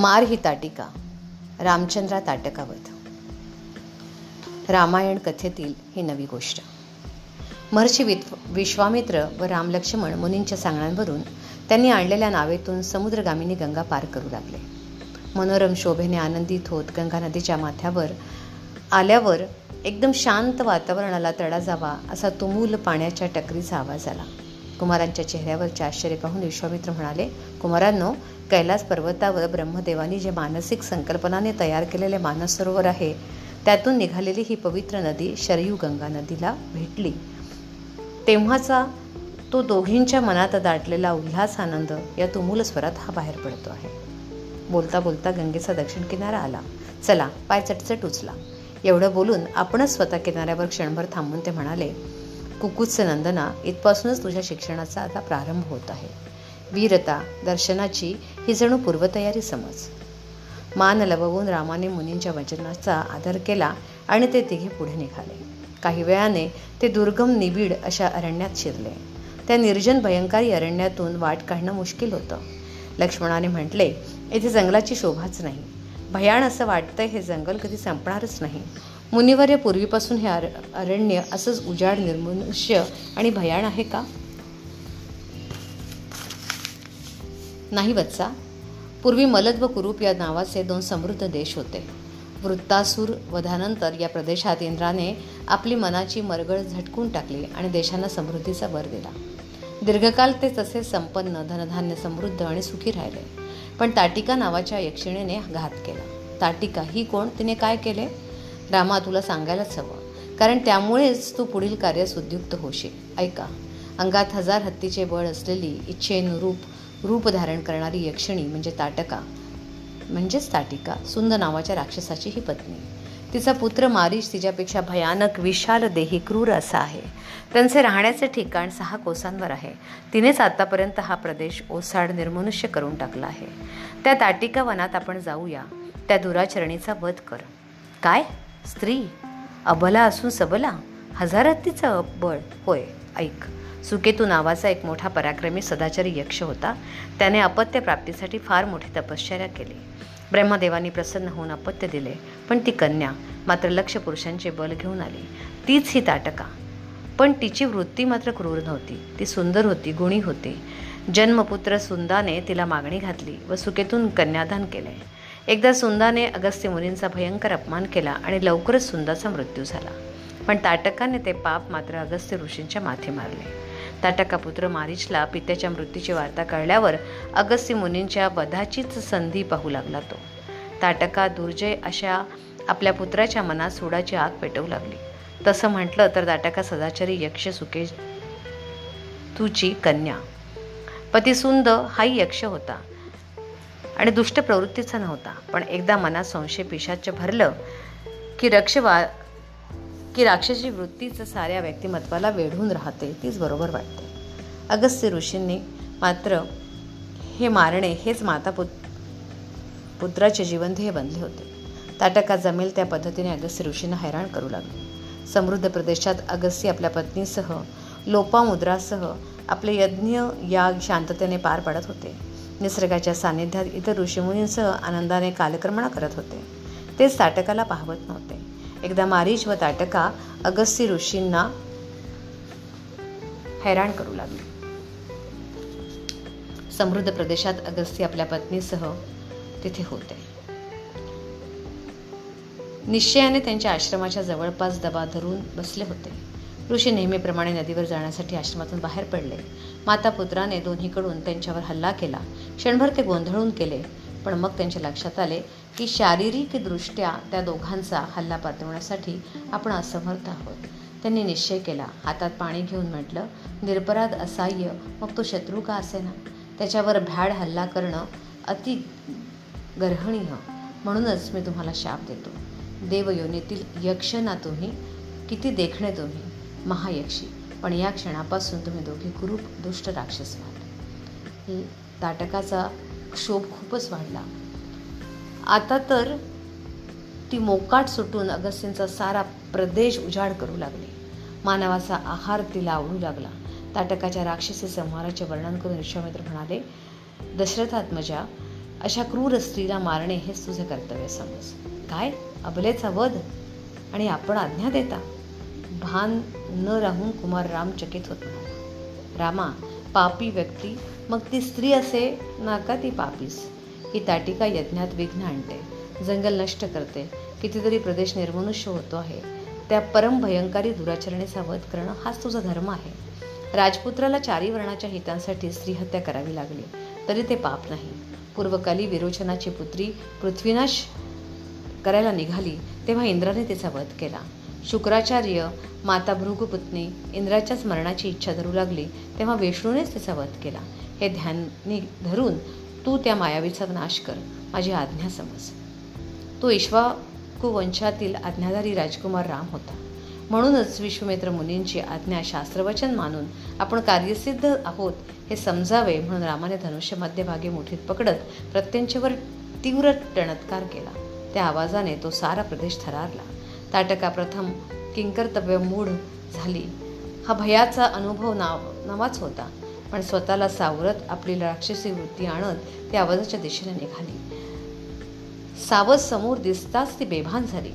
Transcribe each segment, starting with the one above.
मार ही ताटिका. रामचंद्रा ताटकावत. रामायण कथेतील ही नवी गोष्ट. महर्षी विश्वामित्र व रामलक्ष्मण मुनींच्या सांगण्यावरून त्यांनी आणलेल्या नावेतून समुद्रगामिनी गंगा पार करू लागले. मनोरम शोभेने आनंदित होत गंगा नदीच्या माथ्यावर आल्यावर एकदम शांत वातावरणाला तडा जावा असा तुमूल पाण्याच्या टकरीचा आवाज आला. कुमारांच्या चेहऱ्यावरचे आश्चर्य पाहून विश्वामित्र म्हणाले कुमारांनो कैलास पर्वतावर ब्रह्मदेवानी जे मानसिक संकल्पनाने तयार केलेले मानसरोवर आहे त्यातून निघालेली ही पवित्र नदी शरयू गंगा नदीला भेटली. तेव्हाचा तो दोघींच्या मनात दाटलेला उल्हास आनंद या तुमूल स्वरात हा बाहेर पडतो आहे. बोलता बोलता गंगेचा दक्षिण किनारा आला. चला पाय चटचट उचला. एवढं बोलून आपणच स्वतः किनाऱ्यावर क्षणभर थांबून ते म्हणाले. कुकुत्स नंदना इथपासूनच तुझ्या शिक्षणाचा आता प्रारंभ होत आहे. वीरता दर्शनाची ही जणू पूर्वतयारी समज. मान लबवून रामाने मुनींच्या वचनाचा आदर केला आणि ते तिघे पुढे निघाले. काही वेळाने ते दुर्गम निबिड अशा अरण्यात शिरले. त्या निर्जन भयंकारी अरण्यातून वाट काढणं मुश्किल होतं. लक्ष्मणाने म्हटले येथे जंगलाची शोभाच नाही. भयान असं वाटतंय हे जंगल कधी संपणारच नाही. मुनिवर्य पूर्वीपासून हे अरण्य असंच उजाड निर्मनुष्य आणि भयाण आहे का? नाही वत्सा. पूर्वी मलद व कुरूप या नावाचे दोन समृद्ध देश होते. वृत्तासूर वधानंतर या प्रदेशात इंद्राने आपली मनाची मरगळ झटकून टाकली आणि देशांना समृद्धीचा वर दिला. दीर्घकाल ते तसे संपन्न धनधान्य समृद्ध आणि सुखी राहिले. पण ताटिका नावाच्या यक्षिणेने घात केला. ताटिका ही कोण? तिने काय केले? रामा तुला सांगायलाच हवं. कारण त्यामुळेच तू पुढील कार्यास उद्युक्त होशील. ऐका. अंगात हजार हत्तीचे बळ असलेली इच्छेनुरूप रूप धारण करणारी यक्षिणी म्हणजे ताटका. म्हणजेच ताटिका सुंद नावाच्या राक्षसाची ही पत्नी. तिचा पुत्र मारीश तिच्यापेक्षा भयानक विशाल देही क्रूर असा आहे. त्यांचे राहण्याचे ठिकाण सहा कोसांवर आहे. तिनेच आतापर्यंत हा प्रदेश ओसाड निर्मनुष्य करून टाकला आहे. त्या ताटिका वनात आपण जाऊया. त्या दुराचरणीचा वध कर. काय? स्त्री अबला असून सबला हजारात तिचं बळ. होय ऐक. सुकेतू नावाचा एक मोठा पराक्रमी सदाचारी यक्ष होता. त्याने अपत्य प्राप्तीसाठी फार मोठी तपश्चर्या केली. ब्रह्मदेवानी प्रसन्न होऊन अपत्य दिले पण ती कन्या मात्र लक्ष पुरुषांचे बल घेऊन आली. तीच ही ताटका. पण तिची वृत्ती मात्र क्रूर नव्हती. ती सुंदर होती गुणी होती. जन्मपुत्र सुंदाने तिला मागणी घातली व सुकेतून कन्यादान केले. एकदा सुंदाने अगस्त्य मुनींचा भयंकर अपमान केला आणि लवकरच सुंदाचा मृत्यू झाला. पण ताटकाने ते पाप मात्र अगस्त्य ऋषींच्या माथे मारले. ताटका पुत्र मारिचला पित्याच्या मृत्यूची वार्ता कळल्यावर अगस्त्य मुनींच्या वधाचीच संधी पाहू लागला तो. ताटका दुर्जय अशा आपल्या पुत्राच्या मनात सोडाची आग पेटवू लागली. तसं म्हटलं तर ताटका सदाचारी यक्ष सुके तुची कन्या. पतिसुंद हाही यक्ष होता. आणि दुष्ट प्रवृत्तीचा नव्हता. पण एकदा मनात संशय पिशाच भरलं की रक्षवा की राक्षसी वृत्तीच साऱ्या व्यक्तिमत्वाला वेढून राहते तीच बरोबर वाटते. अगस्त्य ऋषींनी मात्र हे मारणे हेच माता पुत पुत्राचे जीवनध्येय बनले होते. ताटका जमेल त्या पद्धतीने अगस्त्य ऋषींना हैराण करू लागले. समृद्ध प्रदेशात अगस्त्य आपल्या पत्नीसह लोपामुद्रासह आपले यज्ञ याग शांततेने पार पडत होते. निसर्गाच्या सानिध्यात इतर ऋषीमुनींसह आनंदाने कालक्रमणा करत होते. ते ताटकाला पाहवत नव्हते. एकदा मारीच व ताटका अगस्ती ऋषींना हैराण करू लागले. समृद्ध प्रदेशात अगस्ती आपल्या पत्नीसह तिथे होते. निश्चयाने त्यांच्या आश्रमाच्या जवळपास दबा धरून बसले होते. ऋषी नेहमीप्रमाणे नदीवर जाण्यासाठी आश्रमातून बाहेर पडले. माता पुत्राने दोन्हीकडून त्यांच्यावर हल्ला केला. क्षणभर ते गोंधळून केले पण मग त्यांच्या लक्षात आले की शारीरिकदृष्ट्या त्या दोघांचा हल्ला पातळवण्यासाठी आपण असमर्थ आहोत. त्यांनी निश्चय केला. हातात पाणी घेऊन म्हटलं निरपराध असाह्य मग तो शत्रू का असेना? त्याच्यावर भ्याड हल्ला करणं अति गर्हणीय. म्हणूनच मी तुम्हाला शाप देतो. देवयोनीतील यक्ष ना तुम्ही किती देखणे तुम्ही? महायक्षी. पण या क्षणापासून तुम्ही दोघे कुरूप दुष्ट राक्षस व्हाल. ताटकाचा क्षोभ खूपच वाढला. आता तर ती मोकाट सुटून अगस्तींचा सारा प्रदेश उजाड करू लागली. मानवाचा आहार तिला आवडू लागला. ताटकाच्या राक्षसी संहाराचे वर्णन करून विश्वामित्र म्हणाले दशरथात्मजा अशा क्रूर स्त्रीला मारणे हेच तुझे कर्तव्य समज. काय? अबलेचा वध? आणि आपण आज्ञा देता? भान न राहून कुमार राम चकित होत रामा पापी व्यक्ती मग ती स्त्री असे नाका ती पापीस? ही ताटिका यज्ञात विघ्न आणते जंगल नष्ट करते कितीतरी प्रदेश निर्मनुष्य होतो आहे. त्या परम भयंकारी दुराचरणेचा वध करणं हाच तुझा धर्म आहे. राजपुत्राला चारी वर्णाच्या हितांसाठी स्त्रीहत्या करावी लागली तरी ते पाप नाही. पूर्वकाली विरोचनाची पुत्री पृथ्वीनाश करायला निघाली तेव्हा इंद्राने तिचा वध केला. शुक्राचार्य माता भृगुपत्नी इंद्राच्या स्मरणाची इच्छा धरू लागली तेव्हा विष्णूनेच तिचा वध केला. हे ध्यानी धरून तू त्या मायावीचा नाश कर माझी आज्ञा समज. तो ईश्वाकुवंशातील आज्ञाधारी राजकुमार राम होता. म्हणूनच विश्वमित्र मुनींची आज्ञा शास्त्रवचन मानून आपण कार्यसिद्ध आहोत हे समजावे म्हणून रामाने धनुष्य मध्यभागी मुठीत पकडत प्रत्यंचेवर तीव्र टणत्कार केला. त्या आवाजाने तो सारा प्रदेश थरारला. ताटका प्रथम किंकर्तव्य मूढ झाली. हा भयाचा अनुभव नाव नवाच होता. पण स्वतःला सावरत आपली राक्षसी वृत्ती आणत ती आवाजाच्या दिशेने निघाली. सावध समोर दिसताच ती बेभान झाली.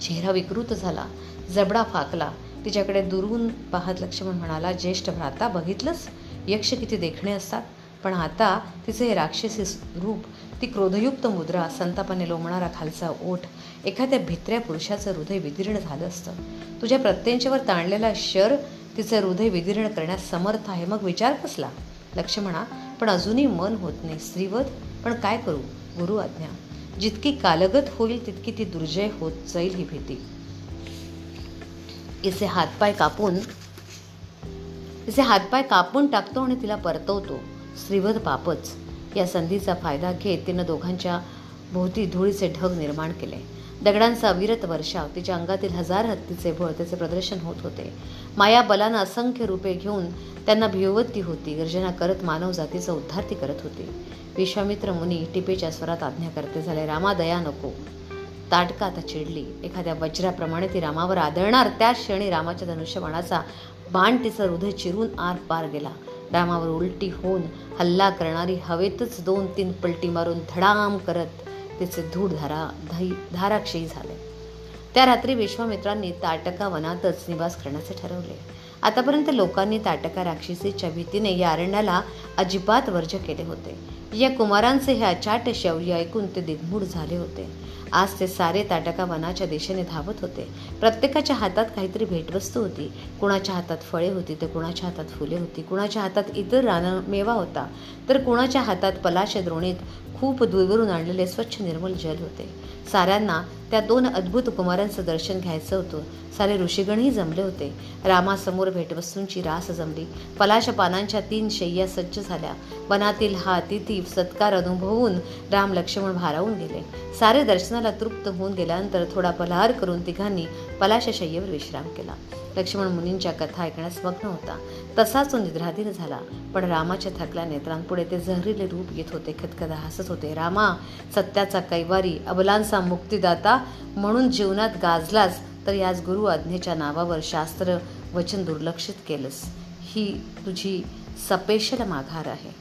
चेहरा विकृत झाला. जबडा फाकला. तिच्याकडे दुरून पाहत लक्ष्मण म्हणाला ज्येष्ठ भ्राता बघितलंच यक्ष किती देखणे असतात. पण आता तिचे हे राक्षसी रूप ती क्रोधयुक्त मुद्रा संतापाने लोमणारा खालचा ओठ एखाद्या भित्र्या पुरुषाचं हृदय विदीर्ण झालं असतं. तुझ्या प्रत्यंच्यावर ताणलेला शर तिचं हृदय विदीर्ण करण्यास समर्थ आहे. मग विचार कसला? म्हणा पण अजूनही मन होत नाही. स्त्रीवध पण काय करू? गुरु आज्ञा. जितकी कालगत होईल तितकी ती दुर्जय होत जाईल ही भीती. इसे हातपाय कापून इसे हातपाय कापून टाकतो आणि तिला परतवतो. श्रीवध पापच. या संधीचा फायदा घेत तिनं दोघांच्या भोवती धुळीचे ढग निर्माण केले. दगडांचा अविरत वर्षाव तिच्या अंगातील हजार हत्तीचे भळ त्याचे प्रदर्शन होत होते. माया बलानं असंख्य रूपे घेऊन त्यांना भिवती होती गर्जना करत मानव जातीचा उद्धार ती करत होती. विश्वामित्र मुनी टिपेच्या स्वरात आज्ञा करते झाले रामा दया नको. ताटका आता चिडली. एखाद्या वज्राप्रमाणे ती रामावर आदळणार. त्या क्षणी रामाच्या धनुष्यबाणाचा बाण तिचं हृदय चिरून आर पार गेला. रामावर उलटी होऊन हल्ला करणारी हवेतच दोन तीन पलटी मारून धडाम करत तिचे धूळ धारा धाई धाराक्षयी झाले. त्या रात्री विश्वामित्रांनी ताटका वनातच निवास करण्याचे ठरवले. आतापर्यंत लोकांनी ताटका राक्षसीच्या भीतीने या अरण्याला अजिबात वर्ज केले होते. या कुमारांचे हे अचाट शौर्य ऐकून ते दिग्मूढ झाले होते. आज ते सारे ताटका वनाच्या दिशेने धावत होते. प्रत्येकाच्या हातात काहीतरी भेटवस्तू होती. कुणाच्या हातात फळे होती तर कुणाच्या हातात फुले होती. कुणाच्या हातात इतर रानमेवा होता तर कुणाच्या हातात पलाश द्रोणीत खूप दूरवरून आणलेले स्वच्छ निर्मल जल होते. साऱ्यांना त्या दोन अद्भुत कुमारांचं दर्शन घ्यायचं होतं. सारे ऋषीगणही जमले होते. रामासमोर भेटवस्तूंची रास जमली. पलाश पानांच्या तीन शय्या सज्ज झाल्या. वनातील हा अतिथी सत्कार अनुभवून राम लक्ष्मण भारावून गेले. सारे दर्शनाला तृप्त होऊन गेल्यानंतर थोडा पलहार करून तिघांनी पलाशशय्येवर विश्राम केला. लक्ष्मण मुनींच्या कथा ऐकण्यास मग्न होता. तसाच तो निद्राधीन झाला. पण रामाच्या थकल्या नेत्रांपुढे ते जहरीले रूप घेत होते खतखदा हसत होते. रामा सत्याचा कैवारी अबलांचा मुक्तीदाता म्हणून जीवनात गाजलास तर याच गुरु आज्ञेच्या नावावर शास्त्र वचन दुर्लक्षित केलंस. ही तुझी सपेशल माघार आहे.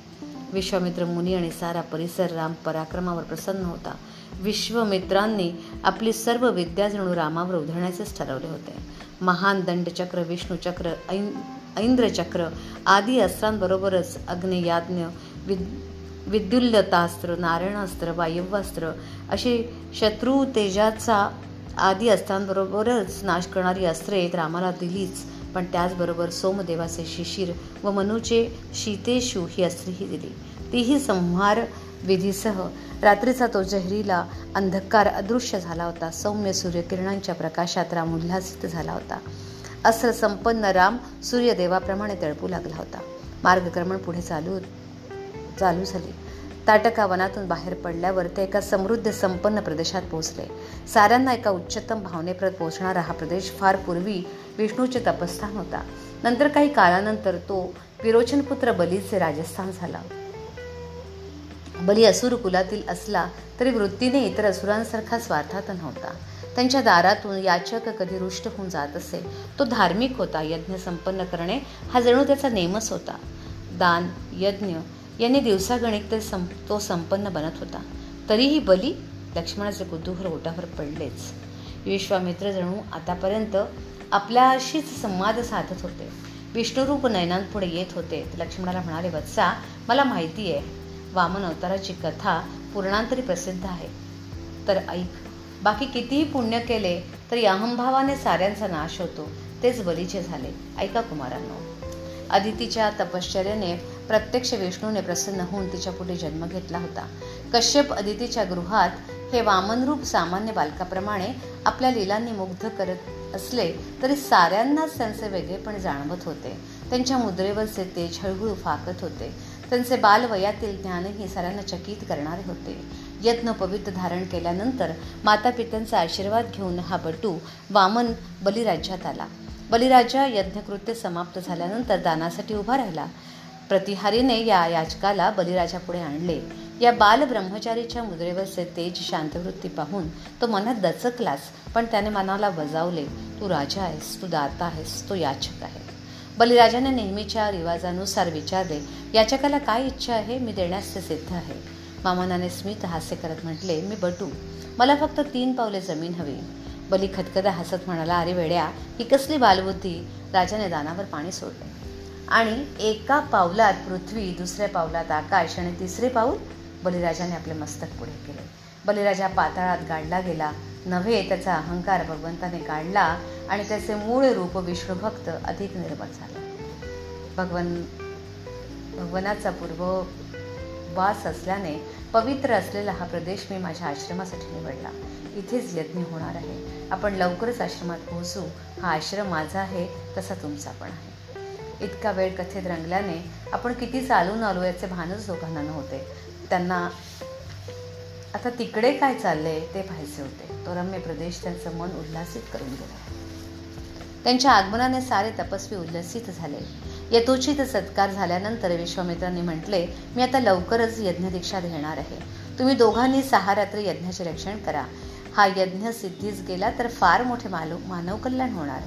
विश्वामित्र मुनी आणि सारा परिसर राम पराक्रमावर प्रसन्न होता. विश्वमित्रांनी आपली सर्व विद्या जणू रामावर उधळण्याचेच ठरवले होते. महान दंडचक्र विष्णूचक्र ऐन ऐंद्रचक्र आदी अस्त्रांबरोबरच अग्नियाज्ञ विद विद्युल्लतास्त्र नारायणास्त्र वायव्यास्त्र अशी शत्रू तेजाचा आदी अस्त्रांबरोबरच नाश करणारी अस्त्रे रामाला दिलीच. पण त्याचबरोबर सोमदेवाचे शिशिर व मनूचे शीतेशू ही अस्त्रेही दिली. तीही संहार विधीसह रात्रीचा तो जहरीला अंधकार अदृश्य झाला होता. सौम्य सूर्यकिरणांच्या प्रकाशात राम उल्हासित झाला होता. अस्त्र संपन्न राम सूर्यदेवाप्रमाणे तळपू लागला होता. मार्गक्रमण पुढे चालू चालू झाली. ताटका वनातून बाहेर पडल्यावर ते एका समृद्ध संपन्न प्रदेशात पोहोचले. साऱ्यांना एका उच्चतम भावनेप्रत पोहोचणारा हा प्रदेश फार पूर्वी विष्णूचे तपस्थान होता. नंतर काही काळानंतर तो विरोचनपुत्र बलीचे राजस्थान झाला. बली असुर कुलातील असला तरी वृत्तीने इतर असुरांसारखा स्वार्थात नव्हता. त्यांच्या दारातून याचक कधी रुष्ट होऊन जात असे. तो धार्मिक होता यज्ञ संपन्न करणे हा जणू त्याचा नेमच होता. दान यज्ञ यांनी दिवसागणिक तर सं तो संपन्न बनत होता. तरीही बली लक्ष्मणाचे कुतूहल ओटावर पडलेच. विश्वामित्र जणू आतापर्यंत आपल्याशीच संवाद साधत होते. विष्णुरूप नयनांपुढे येत होते. लक्ष्मणाला म्हणाले वत्सा मला माहिती आहे. वामन अवताराची कथा पूर्णांतरी प्रसिद्ध आहे. तर ऐक. बाकी कितीही पुण्य केले तरी अहंभावाने साऱ्यांचा नाश होतो. तेच बलीचे झाले. ऐका कुमारांनो. अदितीच्या तपश्चर्याने प्रत्यक्ष विष्णूने प्रसन्न होऊन तिच्या पुढे जन्म घेतला होता. कश्यप अदितीच्या गृहात हे वामनरूप सामान्य बालकाप्रमाणे आपल्या लिलांनी मुग्ध करत असले तरी साऱ्यांनाच त्यांचे वेगळेपण जाणवत होते. त्यांच्या मुद्रेवरचे तेज हळूहळू फाकत होते. त्यांचे बालवयातील ज्ञानही साऱ्यांना चकित करणारे होते. यत्न पवित्र धारण केल्यानंतर माता पित्यांचा आशीर्वाद घेऊन हा बटू वामन बलिराज्यात आला. बलिराजा यज्ञकृत्य समाप्त झाल्यानंतर दानासाठी उभा राहिला. प्रतिहारीने या याचकाला बलिराजापुढे आणले. या बालब्रह्मचारीच्या मुद्रेवरचे तेज शांतवृत्ती पाहून तो मनात दचकलास पण त्याने मनाला बजावले तू राजा आहेस तू दाता आहेस तो याचक आहे. बलिराजाने नेहमीच्या रिवाजानुसार विचारले याचकाला काय इच्छा आहे? मी देण्यास ते सिद्ध आहे. मामनाने स्मित हास्य करत म्हटले मी बटू. मला फक्त तीन पावले जमीन हवी. बली खतखदा हसत म्हणाला अरे वेड्या ही कसली बालबुद्धी. राजाने दानावर पाणी सोडले. आणि एका पावलात पृथ्वी दुसऱ्या पावलात आकाश आणि तिसरे पाऊल बलिराजाने आपले मस्तक पुढे केले. बलिराजा पाताळात गाडला गेला. नव्हे त्याचा अहंकार भगवंताने काढला आणि त्याचे मूळ रूप विष्णुभक्त अधिक निर्मळ झाले. भगवन भगवनाचा पूर्व वास असल्याने पवित्र असलेला हा प्रदेश मी माझ्या आश्रमासाठी निवडला. इथेच यज्ञ होणार आहे. आपण लवकरच आश्रमात पोहोचू. हा आश्रम माझा आहे तसा तुमचा पण आहे. इतका वेळ कथेत रंगल्याने आपण किती चालून आलो याचे भानच दोघांना नव्हते. त्यांना आता तिकडे काय चाललंय ते पाहायचे होते. तो रम्य प्रदेश त्यांचं मन उल्हासित करून गेला. त्यांच्या आगमनाने सारे तपस्वी उल्लसित झाले. यथोचित सत्कार झाल्यानंतर विश्वामित्रांनी म्हटले मी आता लवकरच यज्ञदीक्षा घेणार आहे. तुम्ही दोघांनी सहा रात्री यज्ञाचे रक्षण करा. हा यज्ञ सिद्धीच गेला तर फार मोठे मालू मानव कल्याण होणार.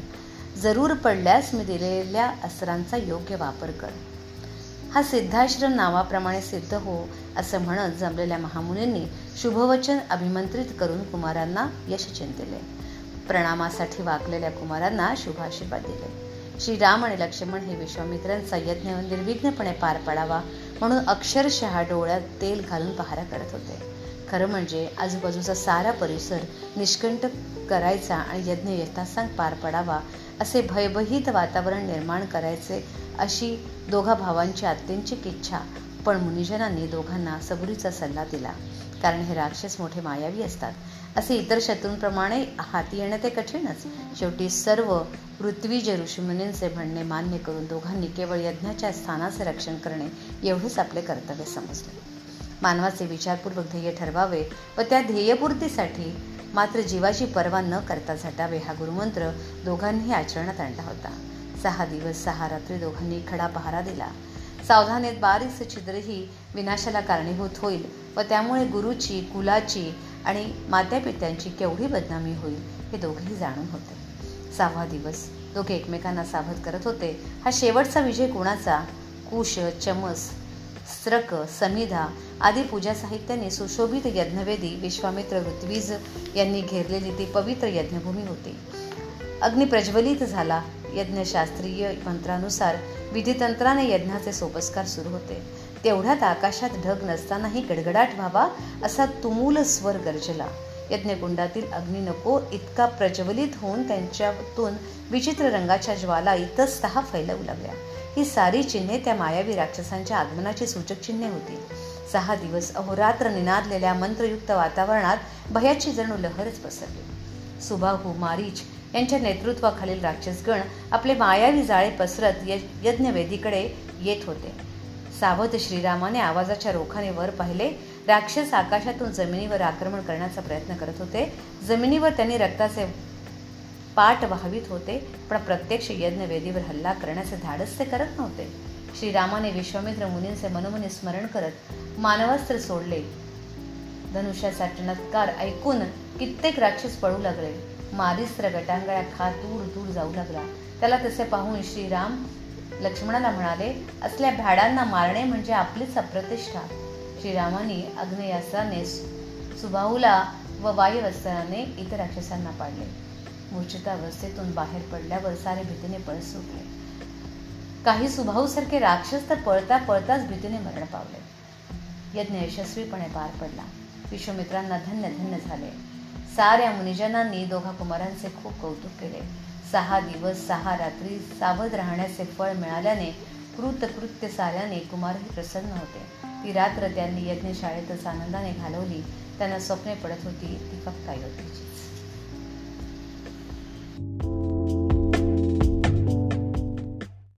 जरूर पडल्यास मी दिलेल्या अस्त्रांचा योग्य वापर कर. हा सिद्धाश्रम नावाप्रमाणे सिद्ध हो असं म्हणत जमलेल्या महामुनींनी शुभवचन अभिमंत्रित करून कुमारांना यश चिंतिले. प्रणामासाठी वाकलेल्या कुमारांना शुभाशीर्वाद दिले. श्रीराम आणि लक्ष्मण हे विश्वामित्रांचा यज्ञ निर्विघ्नपणे पार पडावा म्हणून अक्षरशः डोळ्यात तेल घालून पहारा करत होते. खरं म्हणजे आजूबाजूचा सारा परिसर निष्कंट करायचा आणि यज्ञ यथासांग पार पडावा असे भयभीत वातावरण निर्माण करायचे अशी दोघा भावांची आत्यंतिक इच्छा. पण मुनिजनांनी दोघांना सबुरीचा सल्ला दिला. कारण हे राक्षस मोठे मायावी असतात. असे इतर शत्रूंप्रमाणे हाती येणं ते कठीणच. शेवटी सर्व पृथ्वीज ऋषीमुनींचे म्हणणे मान्य करून दोघांनी केवळ यज्ञाच्या स्थानाचे रक्षण करणे एवढेच आपले कर्तव्य समजले. मानवाचे विचारपूर्वक ध्येय ठरवावे व त्या ध्येयपूर्तीसाठी मात्र जीवाची पर्वा न करता झटावे हा गुरुमंत्र दोघांनीही आचरणात आणला होता. सहा दिवस सहा रात्री दोघांनी खडा पहारा दिला. सावधानेत बारीकसे छिद्रही विनाशाला कारणीभूत होईल व त्यामुळे गुरुची कुलाची आणि मात्यापित्यांची केवढी बदनामी होईल हे दोघेही जाणून होते. सहावा दिवस दोघे एकमेकांना सावध करत होते. हा शेवटचा विजय कोणाचा? कुश चमस स्त्रक समिधा आदी पूजा साहित्याने सुशोभित यज्ञवेदी विश्वामित्र ऋत्वीज यांनी घेरलेली ती पवित्र यज्ञभूमी होती. अग्नी प्रज्वलित झाला. यज्ञशास्त्रीय मंत्रानुसार विधितंत्राने यज्ञाचे सोपस्कार सुरू होते. तेवढ्यात आकाशात ढग नसतानाही गडगडाट व्हावा असा तुमूल स्वर गर्जला. यज्ञकुंडातील अग्नी नको इतका प्रज्वलित होऊन त्यांच्यातून विचित्र रंगाच्या ज्वाला इतस्तः फैलवू लागल्या. ही सारी चिन्हे त्या मायावी राक्षसांच्या आगमनाची सूचक चिन्हे होती. सहा दिवस अहोरात्र निनादलेल्या मंत्रयुक्त वातावरणात भयाची जणू लहरच पसरली. सुबाहू मारीच यांच्या नेतृत्वाखालील राक्षसगण आपले मायावी जाळे पसरत यज्ञवेदीकडे येत होते. सावध श्रीरामाने आवाजाच्या रोखाने वर पाहिले. राक्षस आकाशातून जमिनीवर आक्रमण करण्याचा प्रयत्न करत होते. जमिनीवर त्यांनी रक्ताचे पाठ वाहवित होते पण प्रत्यक्ष यज्ञवेदीवर हल्ला करण्याचे धाडस ते करत नव्हते. श्रीरामाने विश्वामित्र मुनींचे मनोमनी स्मरण करत मानवास्त्र सोडले. धनुष्याचा चमत्कार ऐकून कित्येक राक्षस पळू लागले. मारिस्त्र गटांगळ्या खात दूर दूर जाऊ लागला. त्याला तसे पाहून श्रीराम लक्ष्मणाला म्हणाले असल्या भ्याडांना मारणे म्हणजे आपलीच अप्रतिष्ठा. श्रीरामाने अग्नेयास्त्राने सुबाहूला व वायुअस्त्राने इतर राक्षसांना पाडले. मूर्छितावस्थेतून बाहेर पडल्यावर सारे भीतीने पळ सुटले. काही सुभाऊसारखे राक्षस तर पळता पळताच भीतीने मरण पावले. यज्ञ यशस्वीपणे पार पडला. विश्वमित्रांना धन्य धन्य झाले. साऱ्या मुनिजनांनी दोघा कुमारांचे खूप कौतुक केले. सहा दिवस सहा रात्री सावध राहण्याचे फळ मिळाल्याने कृतकृत्य साऱ्याने कुमारही प्रसन्न होते. ती रात्र त्यांनी यज्ञशाळेतच आनंदाने घालवली. त्यांना स्वप्ने पडत होती. ती फक्त होती